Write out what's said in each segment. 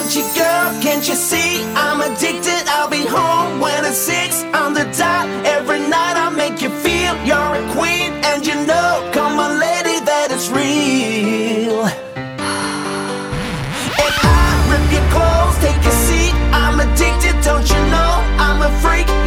want you, girl. Can't you see I'm addicted? I'll be home when it's six on the dot. Every night I make you feel you're a queen, and you know, come on, lady, that it's real. And I rip your clothes, take a seat. I'm addicted, don't you know? I'm a freak.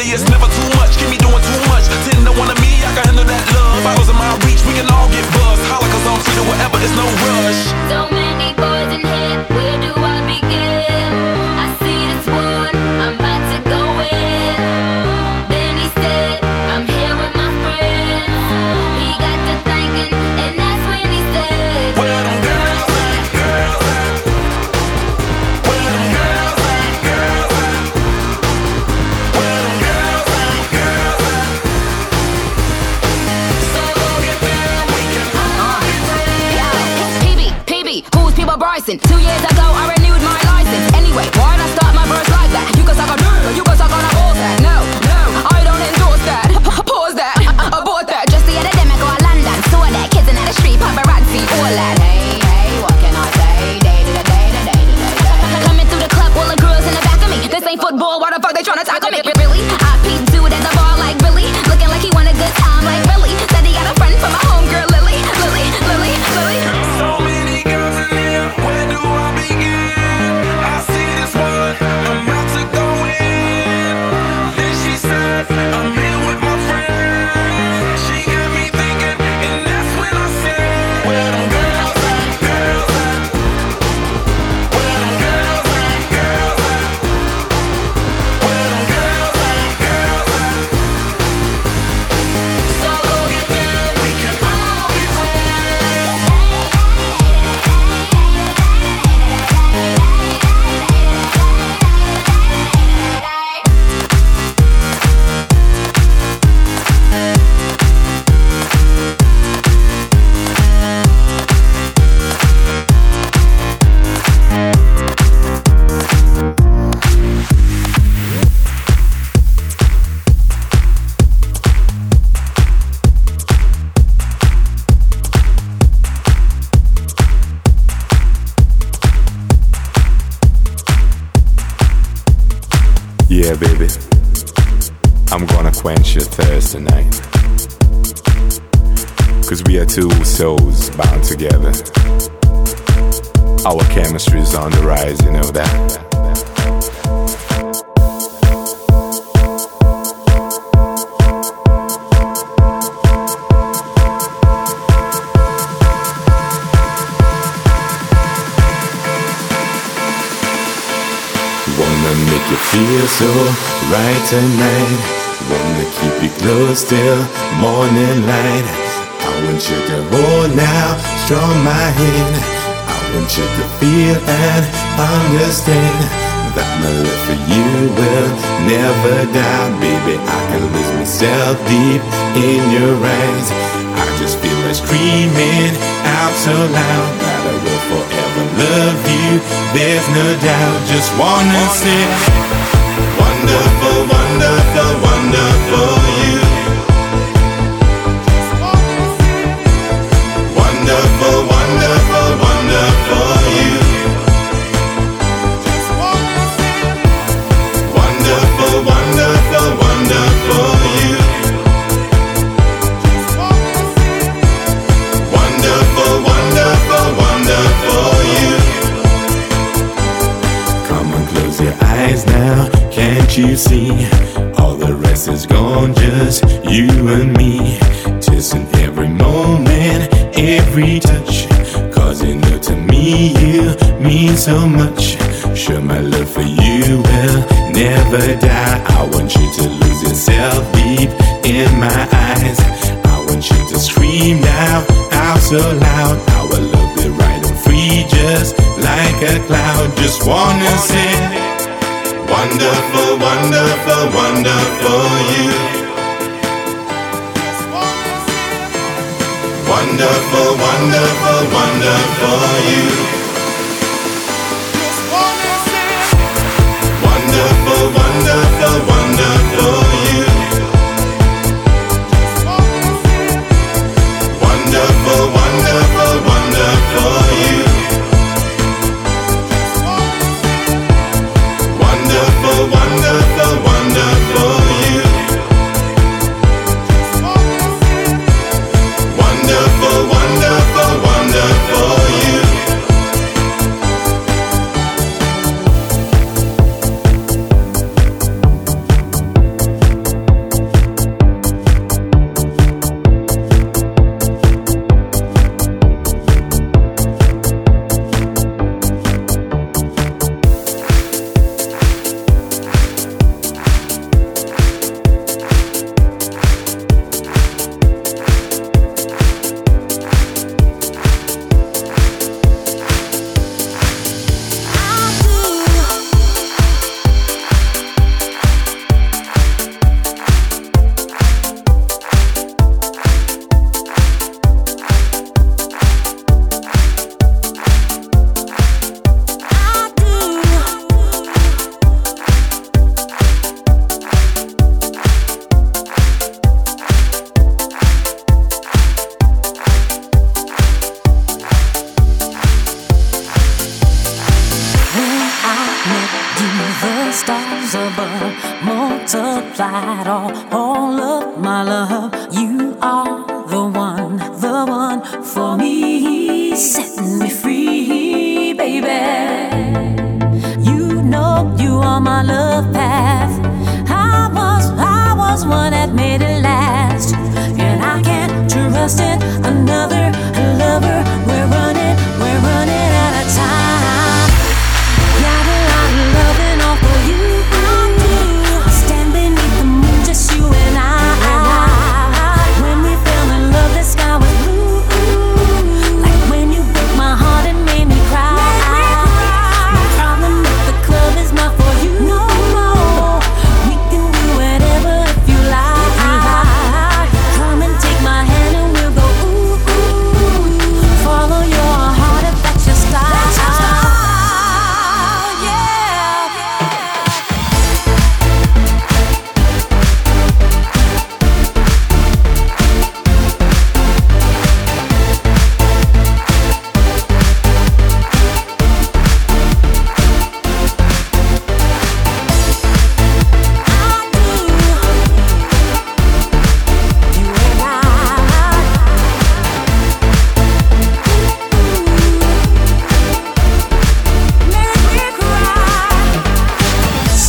body is so right tonight. Wanna keep you close till morning light. I want you to hold now, strong my hand. I want you to feel and understand that my love for you will never die, baby. I can lose myself deep in your eyes. I just feel like screaming out so loud that I will forever love you. There's no doubt. Just wanna say wonderful, wonderful, wonderful.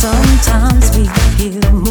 Sometimes we feel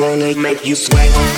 Wanna make you sweat.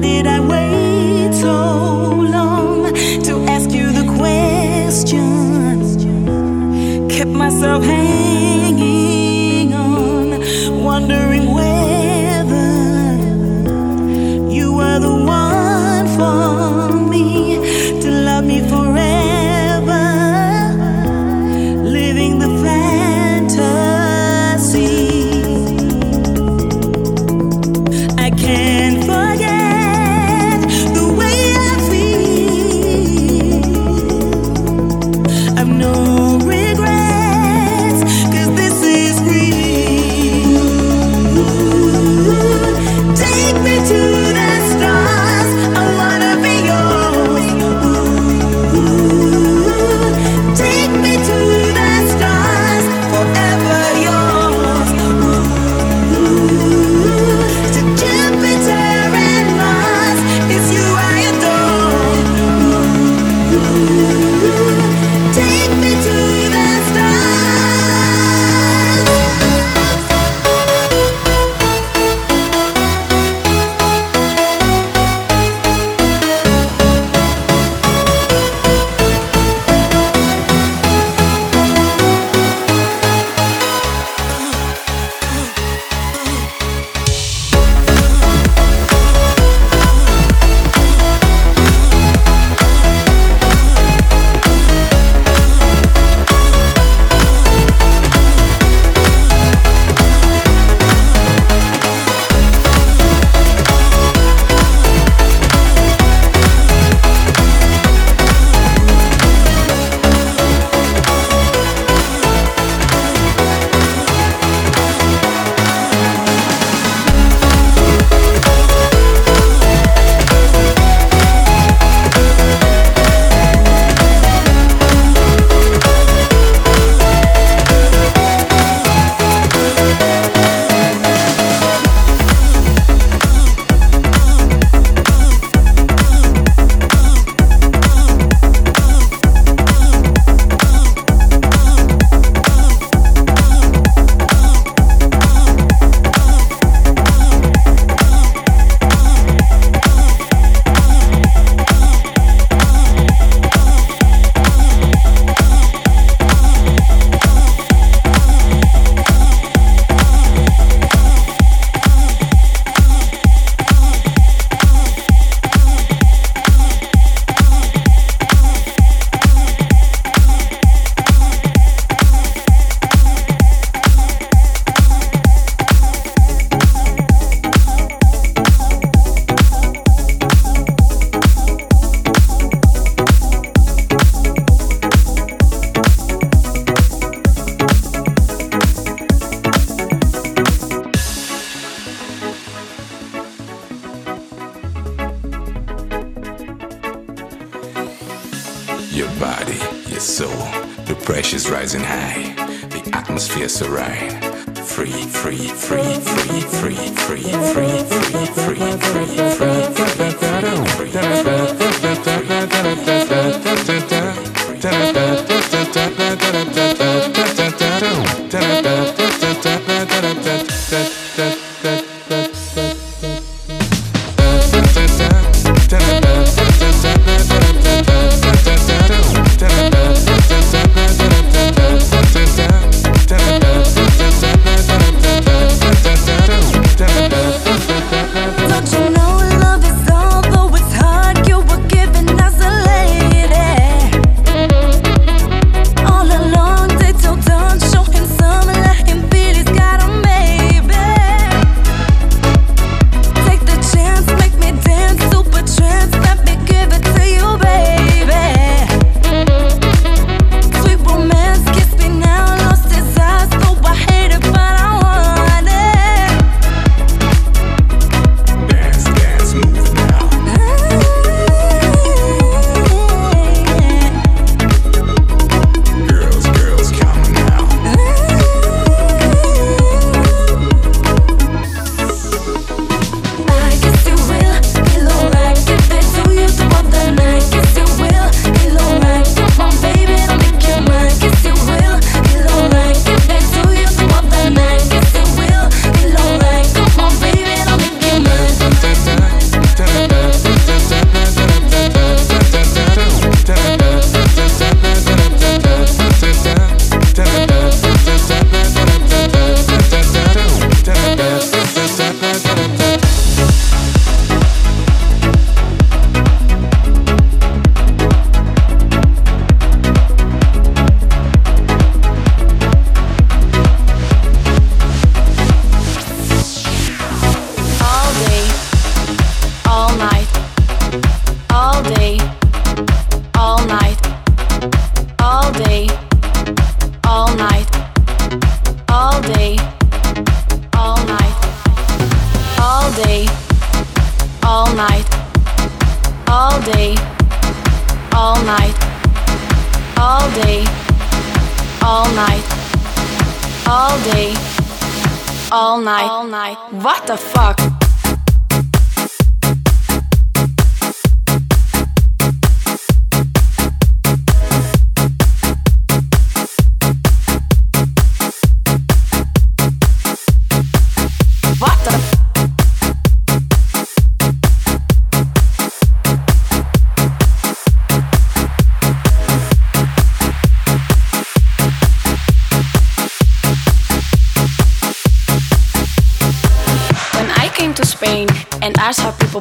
let it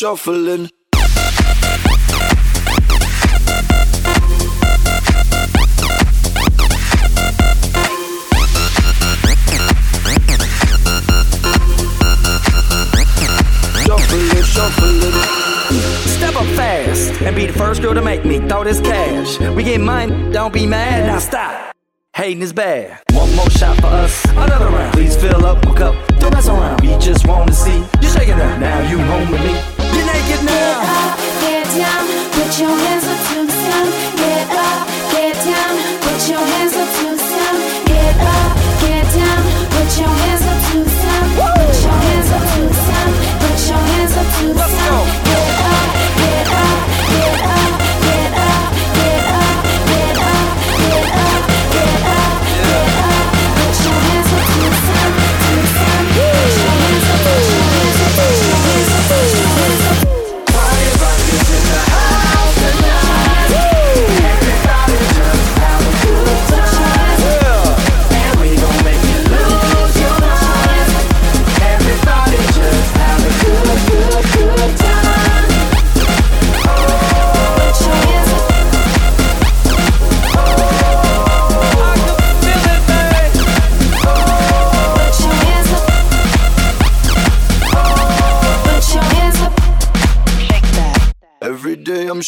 shuffling. Step up fast and be the first girl to make me throw this cash. We get mine, don't be mad, now stop. Hating is bad.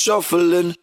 Shuffling.